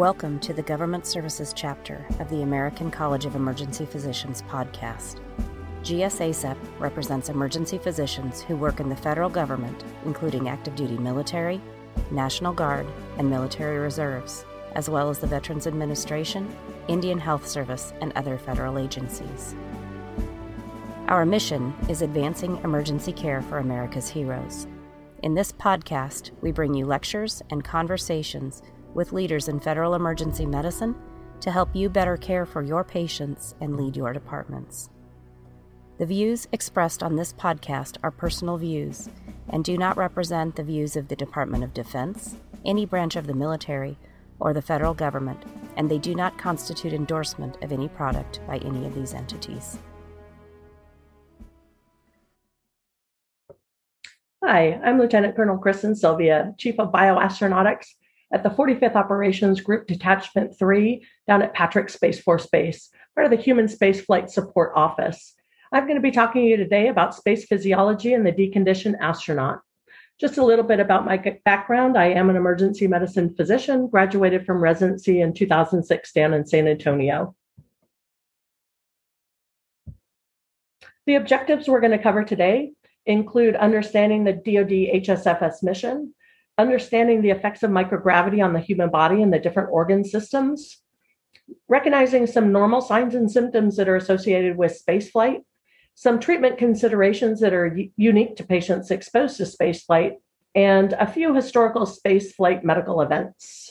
Welcome to the Government Services chapter of the American College of Emergency Physicians podcast. GSACEP represents emergency physicians who work in the federal government, including active duty military, National Guard, and military reserves, as well as the Veterans Administration, Indian Health Service, and other federal agencies. Our mission is advancing emergency care for America's heroes. In this podcast, we bring you lectures and conversations with leaders in federal emergency medicine to help you better care for your patients and lead your departments. The views expressed on this podcast are personal views and do not represent the views of the Department of Defense, any branch of the military, or the federal government, and they do not constitute endorsement of any product by any of these entities. Hi, I'm Lieutenant Colonel Kristen Sylvia, Chief of Bioastronautics at the 45th Operations Group Detachment 3 down at Patrick Space Force Base, part of the Human Spaceflight Support Office. I'm going to be talking to you today about space physiology and the deconditioned astronaut. Just a little bit about my background. I am an emergency medicine physician, graduated from residency in 2006 down in San Antonio. The objectives we're going to cover today include understanding the DoD HSFS mission, understanding the effects of microgravity on the human body and the different organ systems, recognizing some normal signs and symptoms that are associated with spaceflight, some treatment considerations that are unique to patients exposed to spaceflight, and a few historical spaceflight medical events.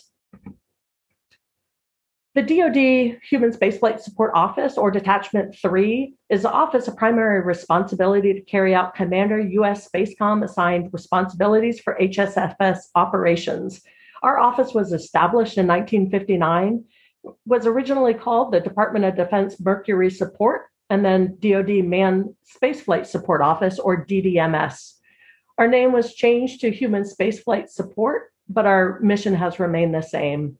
The DoD Human Spaceflight Support Office, or Detachment 3, is the office of primary responsibility to carry out Commander U.S. Spacecom assigned responsibilities for HSFS operations. Our office was established in 1959, was originally called the Department of Defense Mercury Support, and then DoD Manned Spaceflight Support Office, or DDMS. Our name was changed to Human Spaceflight Support, but our mission has remained the same.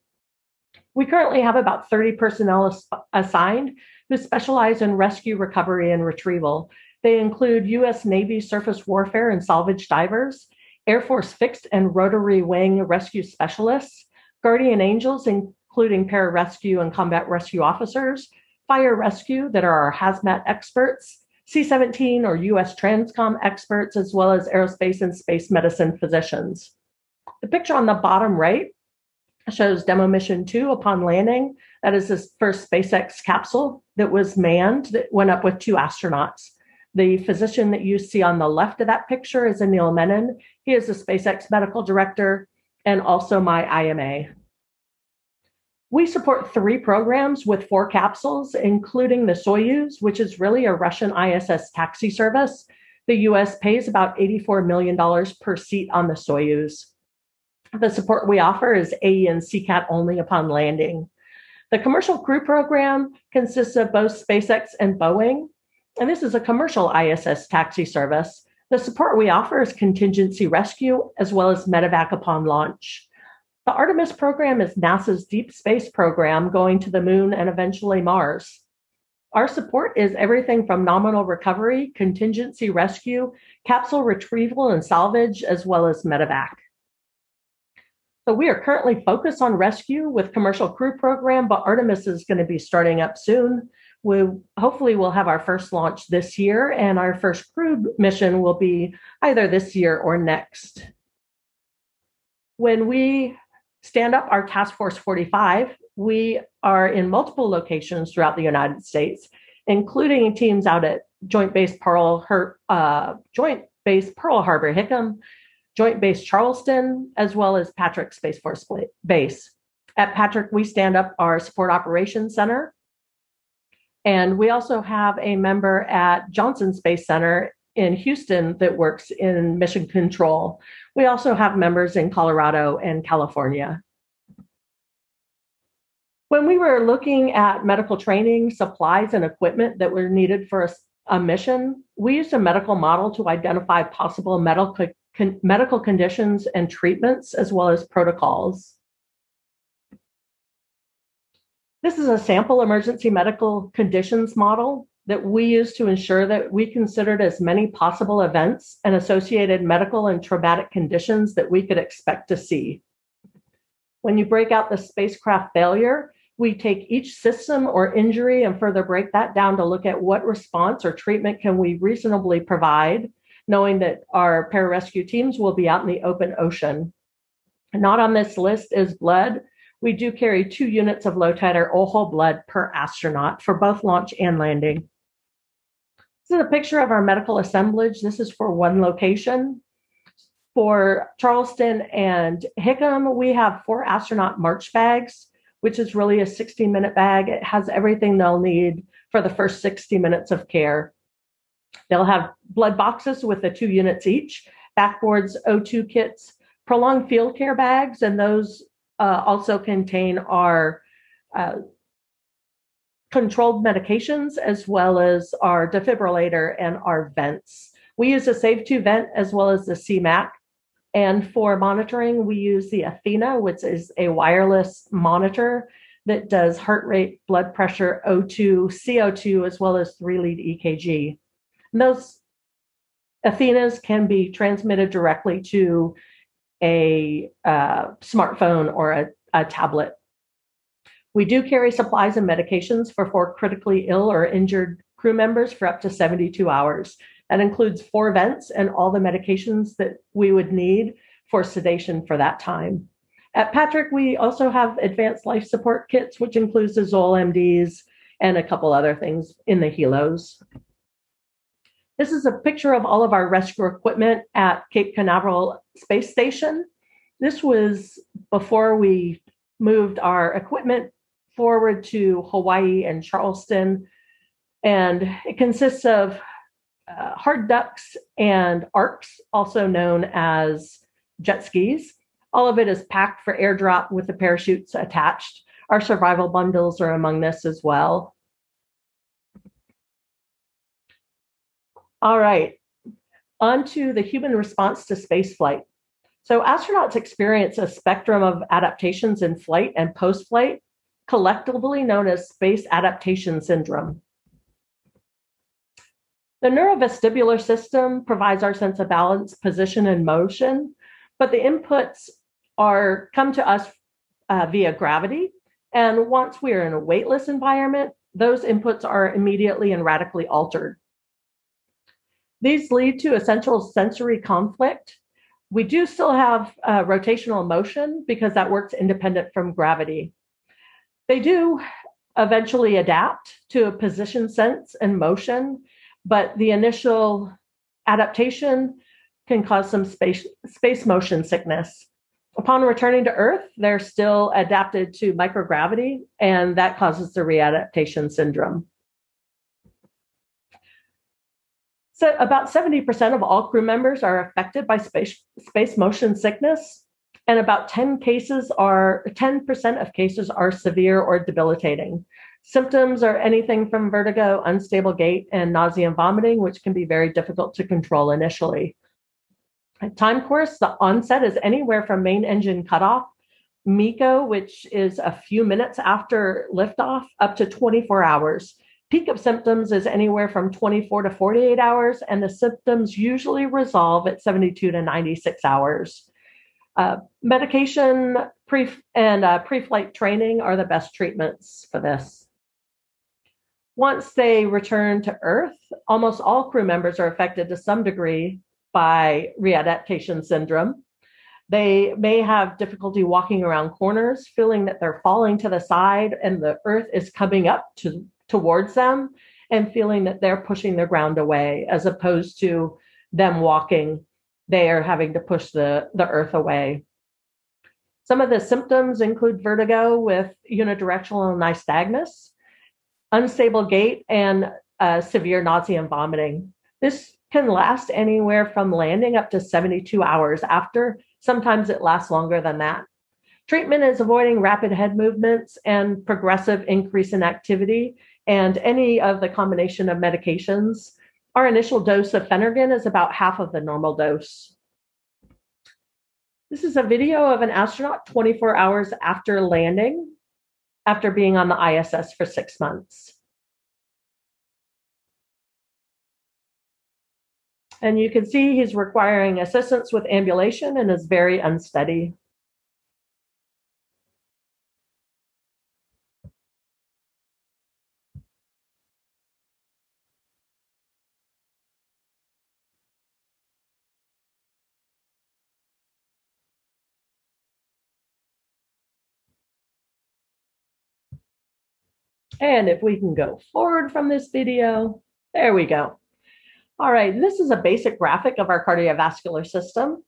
We currently have about 30 personnel assigned who specialize in rescue, recovery, and retrieval. They include U.S. Navy surface warfare and salvage divers, Air Force fixed and rotary wing rescue specialists, guardian angels, including pararescue and combat rescue officers, fire rescue that are our hazmat experts, C 17 or US Transcom experts, as well as aerospace and space medicine physicians. The picture on the bottom right shows demo mission two upon landing. That is the first SpaceX capsule that was manned that went up with two astronauts. The physician that you see on the left of that picture is Anil Menon. He is the SpaceX medical director and also my IMA. We support three programs with four capsules, including the Soyuz, which is really a Russian ISS taxi service. The US pays about $84 million per seat on the Soyuz. The support we offer is AE and CCAT only upon landing. The commercial crew program consists of both SpaceX and Boeing, and this is a commercial ISS taxi service. The support we offer is contingency rescue as well as medevac upon launch. The Artemis program is NASA's deep space program going to the moon and eventually Mars. Our support is everything from nominal recovery, contingency rescue, capsule retrieval and salvage, as well as medevac. So we are currently focused on rescue with commercial crew program, but Artemis is going to be starting up soon. We hopefully will have our first launch this year, and our first crew mission will be either this year or next. When we stand up our Task Force 45, we are in multiple locations throughout the United States, including teams out at Joint Base Pearl, uh, Joint Base Pearl Harbor Hickam, Joint Base Charleston, as well as Patrick Space Force Base. At Patrick, we stand up our Support Operations Center. And we also have a member at Johnson Space Center in Houston that works in mission control. We also have members in Colorado and California. When we were looking at medical training, supplies, and equipment that were needed for a, a mission, we used a medical model to identify possible medical con- medical conditions and treatments, as well as protocols. This is a sample emergency medical conditions model that we use to ensure that we considered as many possible events and associated medical and traumatic conditions that we could expect to see. When you break out the spacecraft failure, we take each system or injury and further break that down to look at what response or treatment can we reasonably provide, knowing that our pararescue teams will be out in the open ocean. Not on this list is blood. We do carry two units of low titer whole blood per astronaut for both launch and landing. This is a picture of our medical assemblage. This is for one location. For Charleston and Hickam, we have four astronaut march bags which is really a 60 minute bag. It has everything they'll need for the first 60 minutes of care. They'll have blood boxes with the two units each, backboards, O2 kits, prolonged field care bags, and those uh, also contain our uh, controlled medications as well as our defibrillator and our vents. We use a Save 2 vent as well as the CMAC and for monitoring, we use the Athena, which is a wireless monitor that does heart rate, blood pressure, O2, CO2, as well as three lead EKG. And those Athenas can be transmitted directly to a uh, smartphone or a, a tablet. We do carry supplies and medications for four critically ill or injured crew members for up to 72 hours. That includes four vents and all the medications that we would need for sedation for that time. At Patrick, we also have advanced life support kits, which includes the Zoll MDs and a couple other things in the helos. This is a picture of all of our rescue equipment at Cape Canaveral Space Station. This was before we moved our equipment forward to Hawaii and Charleston. And it consists of uh, hard ducks and arcs, also known as jet skis. All of it is packed for airdrop with the parachutes attached. Our survival bundles are among this as well. All right, on to the human response to spaceflight. So, astronauts experience a spectrum of adaptations in flight and post flight, collectively known as space adaptation syndrome. The neurovestibular system provides our sense of balance, position, and motion, but the inputs are come to us uh, via gravity. And once we are in a weightless environment, those inputs are immediately and radically altered. These lead to essential sensory conflict. We do still have uh, rotational motion because that works independent from gravity. They do eventually adapt to a position sense and motion but the initial adaptation can cause some space, space motion sickness. Upon returning to Earth, they're still adapted to microgravity, and that causes the readaptation syndrome. So, about 70% of all crew members are affected by space, space motion sickness, and about 10 cases are 10% of cases are severe or debilitating. Symptoms are anything from vertigo, unstable gait, and nausea and vomiting, which can be very difficult to control initially. At time course, the onset is anywhere from main engine cutoff, MECO, which is a few minutes after liftoff, up to 24 hours. Peak of symptoms is anywhere from 24 to 48 hours, and the symptoms usually resolve at 72 to 96 hours. Uh, medication pre- and uh, pre flight training are the best treatments for this. Once they return to Earth, almost all crew members are affected to some degree by readaptation syndrome. They may have difficulty walking around corners, feeling that they're falling to the side and the Earth is coming up to, towards them, and feeling that they're pushing the ground away, as opposed to them walking, they are having to push the, the Earth away. Some of the symptoms include vertigo with unidirectional nystagmus, unstable gait, and uh, severe nausea and vomiting. This can last anywhere from landing up to 72 hours after. Sometimes it lasts longer than that. Treatment is avoiding rapid head movements and progressive increase in activity and any of the combination of medications. Our initial dose of Phenergan is about half of the normal dose. This is a video of an astronaut 24 hours after landing after being on the ISS for six months. And you can see he's requiring assistance with ambulation and is very unsteady. And if we can go forward from this video, there we go. All right, this is a basic graphic of our cardiovascular system.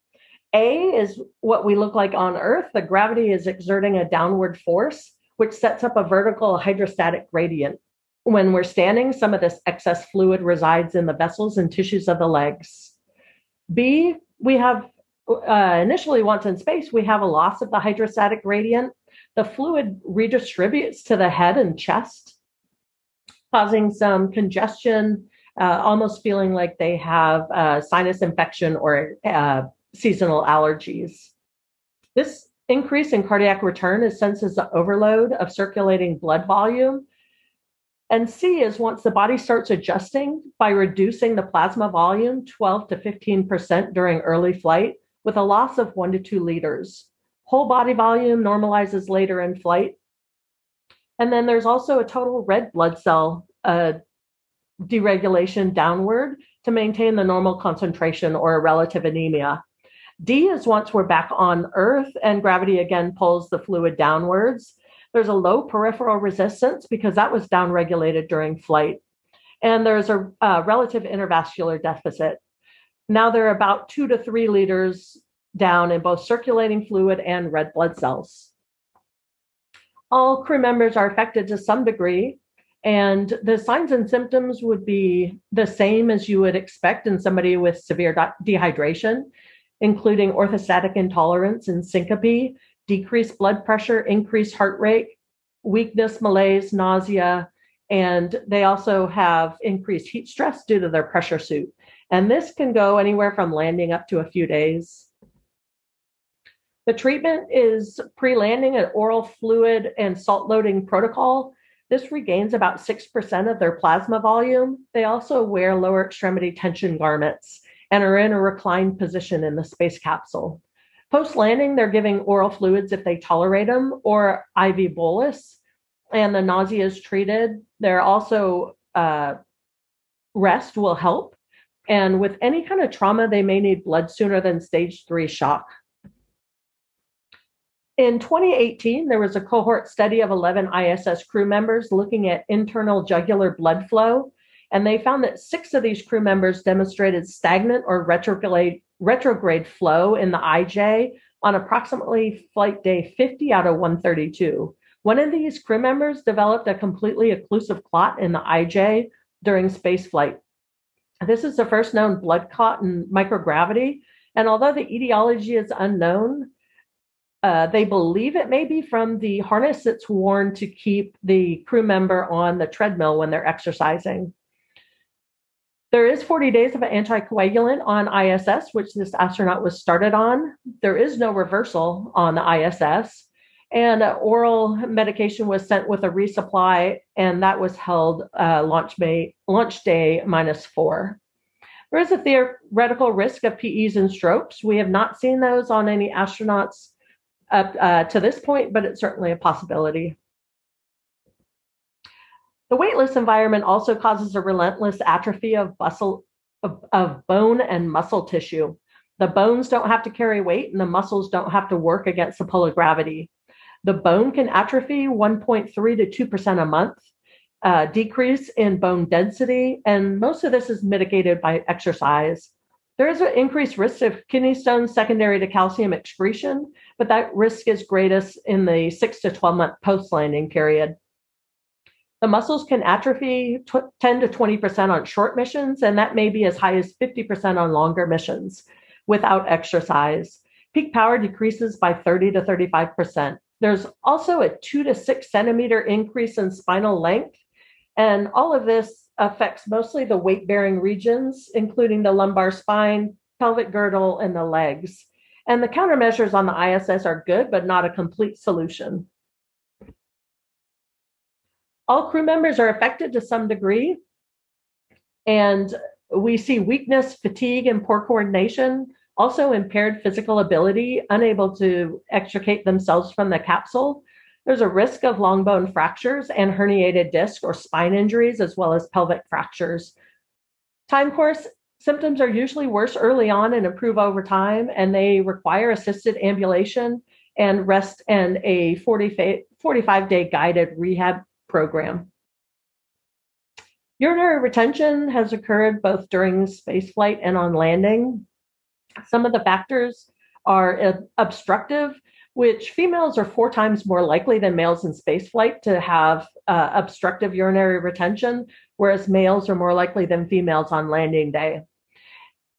A is what we look like on Earth. The gravity is exerting a downward force, which sets up a vertical hydrostatic gradient. When we're standing, some of this excess fluid resides in the vessels and tissues of the legs. B, we have uh, initially once in space, we have a loss of the hydrostatic gradient. The fluid redistributes to the head and chest, causing some congestion, uh, almost feeling like they have a sinus infection or uh, seasonal allergies. This increase in cardiac return is senses the overload of circulating blood volume. And C is once the body starts adjusting by reducing the plasma volume 12 to 15% during early flight with a loss of one to two liters. Whole body volume normalizes later in flight. And then there's also a total red blood cell uh, deregulation downward to maintain the normal concentration or a relative anemia. D is once we're back on Earth and gravity again pulls the fluid downwards. There's a low peripheral resistance because that was downregulated during flight. And there's a, a relative intervascular deficit. Now they're about two to three liters down in both circulating fluid and red blood cells. All crew members are affected to some degree, and the signs and symptoms would be the same as you would expect in somebody with severe dehydration including orthostatic intolerance and syncope, decreased blood pressure, increased heart rate, weakness, malaise, nausea, and they also have increased heat stress due to their pressure suit. And this can go anywhere from landing up to a few days. The treatment is pre landing an oral fluid and salt loading protocol. This regains about 6% of their plasma volume. They also wear lower extremity tension garments and are in a reclined position in the space capsule. Post landing, they're giving oral fluids if they tolerate them or IV bolus, and the nausea is treated. They're also uh, rest will help. And with any kind of trauma, they may need blood sooner than stage three shock. In 2018, there was a cohort study of 11 ISS crew members looking at internal jugular blood flow and they found that six of these crew members demonstrated stagnant or retrograde, retrograde flow in the IJ on approximately flight day 50 out of 132. One of these crew members developed a completely occlusive clot in the IJ during spaceflight. This is the first known blood clot in microgravity. And although the etiology is unknown, uh, they believe it may be from the harness that's worn to keep the crew member on the treadmill when they're exercising. There is 40 days of an anticoagulant on ISS, which this astronaut was started on. There is no reversal on the ISS. And oral medication was sent with a resupply, and that was held uh, launch, day, launch day minus four. There is a theoretical risk of PEs and strokes. We have not seen those on any astronauts up uh, to this point, but it's certainly a possibility. The weightless environment also causes a relentless atrophy of, bustle, of, of bone and muscle tissue. The bones don't have to carry weight and the muscles don't have to work against the pull of gravity. The bone can atrophy 1.3 to 2% a month, uh, decrease in bone density, and most of this is mitigated by exercise. There is an increased risk of kidney stones secondary to calcium excretion, but that risk is greatest in the 6 to 12 month post landing period. The muscles can atrophy 10 to 20% on short missions, and that may be as high as 50% on longer missions without exercise. Peak power decreases by 30 to 35%. There's also a two to six centimeter increase in spinal length. And all of this affects mostly the weight bearing regions, including the lumbar spine, pelvic girdle, and the legs. And the countermeasures on the ISS are good, but not a complete solution. All crew members are affected to some degree. And we see weakness, fatigue, and poor coordination, also impaired physical ability, unable to extricate themselves from the capsule. There's a risk of long bone fractures and herniated disc or spine injuries, as well as pelvic fractures. Time course symptoms are usually worse early on and improve over time, and they require assisted ambulation and rest and a 40 45 day guided rehab program. Urinary retention has occurred both during spaceflight and on landing. Some of the factors are uh, obstructive, which females are four times more likely than males in spaceflight to have uh, obstructive urinary retention, whereas males are more likely than females on landing day.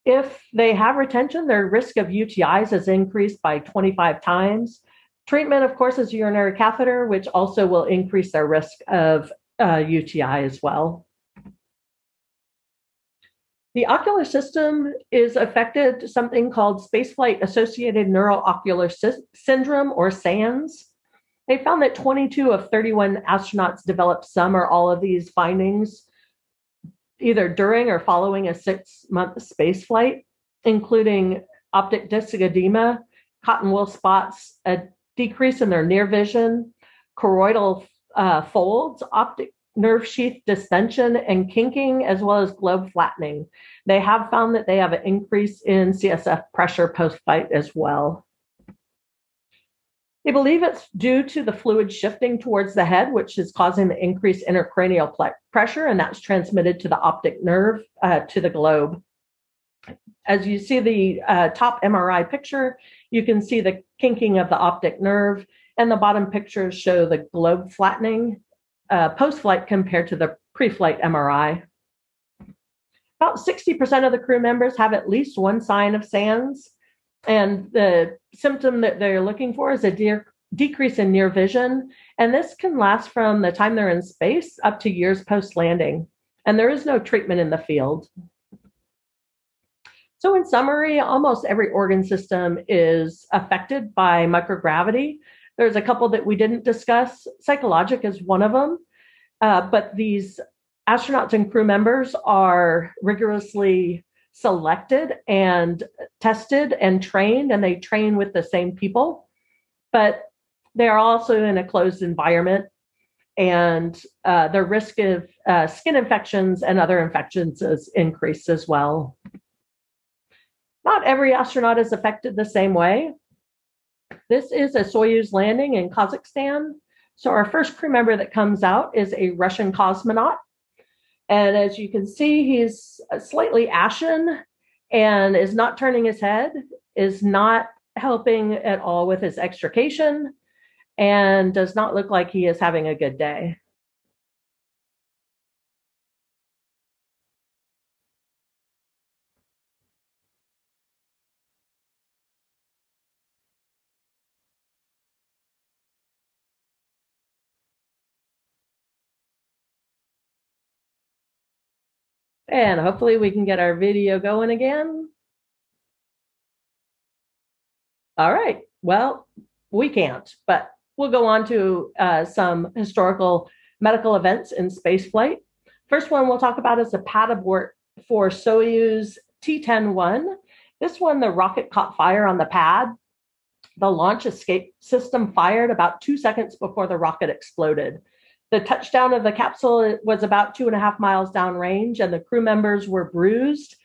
If they have retention, their risk of UTIs is increased by 25 times. Treatment, of course, is urinary catheter, which also will increase their risk of uh, UTI as well. The ocular system is affected something called spaceflight associated neuroocular sy- syndrome or SANS. They found that 22 of 31 astronauts developed some or all of these findings either during or following a six month spaceflight, including optic disc edema, cotton wool spots, a decrease in their near vision, choroidal uh, folds, optic nerve sheath distension, and kinking, as well as globe flattening. They have found that they have an increase in CSF pressure post flight as well. They believe it's due to the fluid shifting towards the head, which is causing the increased intracranial pressure, and that's transmitted to the optic nerve uh, to the globe. As you see the uh, top MRI picture, you can see the kinking of the optic nerve, and the bottom pictures show the globe flattening uh, post flight compared to the pre flight MRI. About 60% of the crew members have at least one sign of SANS, and the symptom that they're looking for is a de- decrease in near vision. And this can last from the time they're in space up to years post landing. And there is no treatment in the field. So, in summary, almost every organ system is affected by microgravity. There's a couple that we didn't discuss. Psychologic is one of them. Uh, but these astronauts and crew members are rigorously selected and tested and trained, and they train with the same people. But they are also in a closed environment, and uh, the risk of uh, skin infections and other infections is increased as well. Not every astronaut is affected the same way. This is a Soyuz landing in Kazakhstan. So, our first crew member that comes out is a Russian cosmonaut and as you can see, he's slightly ashen and is not turning his head, is not helping at all with his extrication, and does not look like he is having a good day. And hopefully we can get our video going again. All right. Well, we can't, but we'll go on to uh, some historical medical events in spaceflight. First one we'll talk about is the pad abort for Soyuz T-10-1. This one, the rocket caught fire on the pad. The launch escape system fired about two seconds before the rocket exploded. The touchdown of the capsule was about two and a half miles downrange, and the crew members were bruised,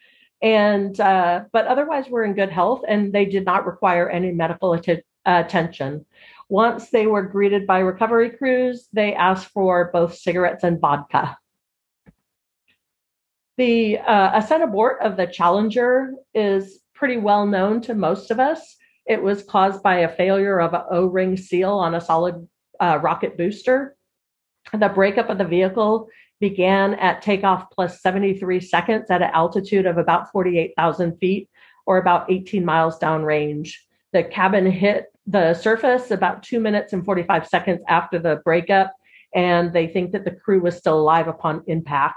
and uh, but otherwise were in good health, and they did not require any medical att- attention. Once they were greeted by recovery crews, they asked for both cigarettes and vodka. The uh, ascent abort of the Challenger is pretty well known to most of us. It was caused by a failure of an O ring seal on a solid uh, rocket booster. The breakup of the vehicle began at takeoff plus 73 seconds at an altitude of about 48,000 feet or about 18 miles downrange. The cabin hit the surface about two minutes and 45 seconds after the breakup, and they think that the crew was still alive upon impact.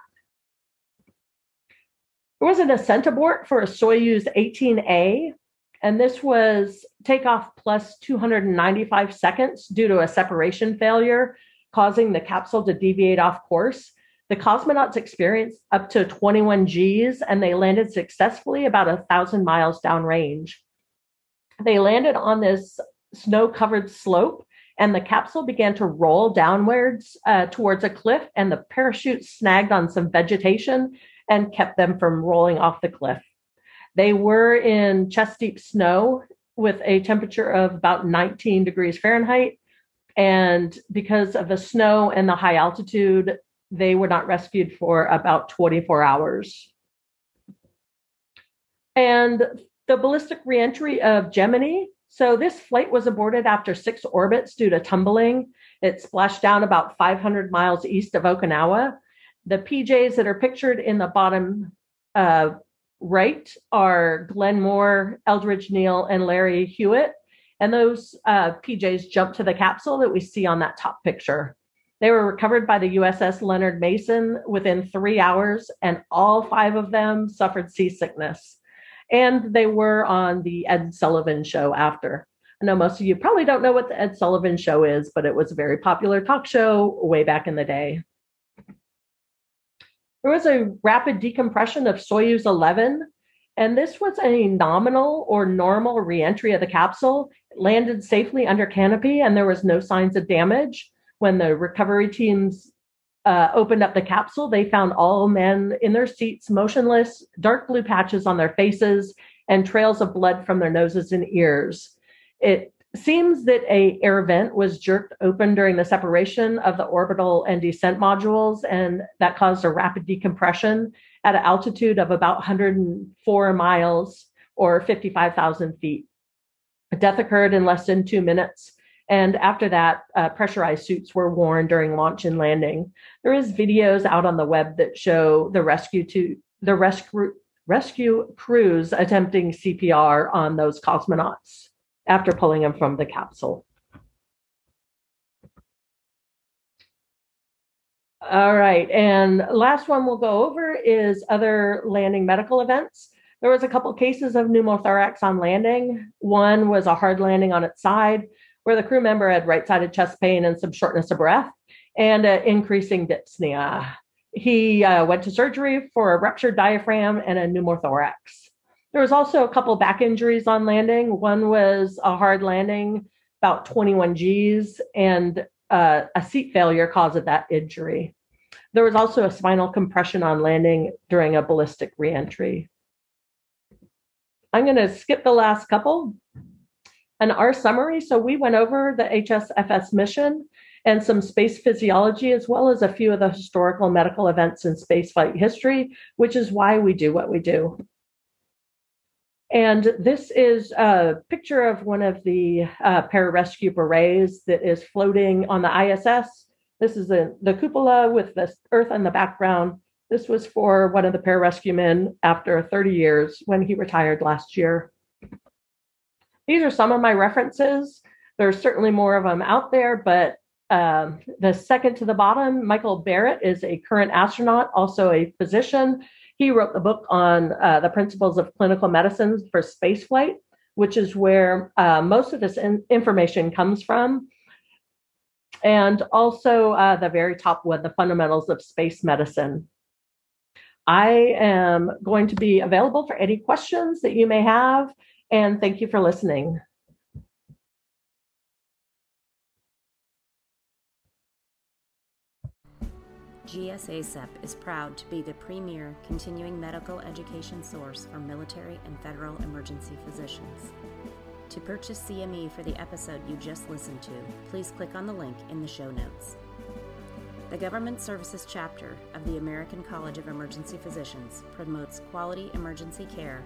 There was an ascent abort for a Soyuz 18A, and this was takeoff plus 295 seconds due to a separation failure causing the capsule to deviate off course. The cosmonauts experienced up to 21 Gs and they landed successfully about a thousand miles downrange. They landed on this snow covered slope and the capsule began to roll downwards uh, towards a cliff and the parachute snagged on some vegetation and kept them from rolling off the cliff. They were in chest deep snow with a temperature of about 19 degrees Fahrenheit and because of the snow and the high altitude, they were not rescued for about 24 hours. And the ballistic reentry of Gemini. So this flight was aborted after six orbits due to tumbling. It splashed down about 500 miles east of Okinawa. The PJs that are pictured in the bottom uh, right are Glenn Moore, Eldridge Neal, and Larry Hewitt. And those uh, PJs jumped to the capsule that we see on that top picture. They were recovered by the USS Leonard Mason within three hours, and all five of them suffered seasickness. And they were on the Ed Sullivan show after. I know most of you probably don't know what the Ed Sullivan show is, but it was a very popular talk show way back in the day. There was a rapid decompression of Soyuz 11, and this was a nominal or normal reentry of the capsule. Landed safely under canopy, and there was no signs of damage. When the recovery teams uh, opened up the capsule, they found all men in their seats, motionless, dark blue patches on their faces, and trails of blood from their noses and ears. It seems that a air vent was jerked open during the separation of the orbital and descent modules, and that caused a rapid decompression at an altitude of about 104 miles or 55,000 feet. Death occurred in less than two minutes. And after that, uh, pressurized suits were worn during launch and landing. There is videos out on the web that show the rescue to the rescue rescue crews attempting CPR on those cosmonauts after pulling them from the capsule. All right, and last one we'll go over is other landing medical events. There was a couple cases of pneumothorax on landing. One was a hard landing on its side, where the crew member had right-sided chest pain and some shortness of breath, and uh, increasing dyspnea. He uh, went to surgery for a ruptured diaphragm and a pneumothorax. There was also a couple back injuries on landing. One was a hard landing, about 21 G's, and uh, a seat failure caused that injury. There was also a spinal compression on landing during a ballistic reentry. I'm going to skip the last couple. And our summary so we went over the HSFS mission and some space physiology, as well as a few of the historical medical events in spaceflight history, which is why we do what we do. And this is a picture of one of the uh, pararescue berets that is floating on the ISS. This is a, the cupola with the Earth in the background. This was for one of the pararescue men after 30 years when he retired last year. These are some of my references. There's certainly more of them out there, but um, the second to the bottom, Michael Barratt is a current astronaut, also a physician he wrote the book on uh, the principles of clinical medicine for spaceflight, which is where uh, most of this in- information comes from. And also uh, the very top one, the fundamentals of space medicine. I am going to be available for any questions that you may have, and thank you for listening. GSACEP is proud to be the premier continuing medical education source for military and federal emergency physicians. To purchase CME for the episode you just listened to, please click on the link in the show notes. The Government Services chapter of the American College of Emergency Physicians promotes quality emergency care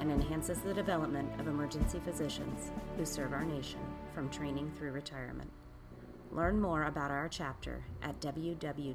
and enhances the development of emergency physicians who serve our nation from training through retirement. Learn more about our chapter at www.gsacep.org.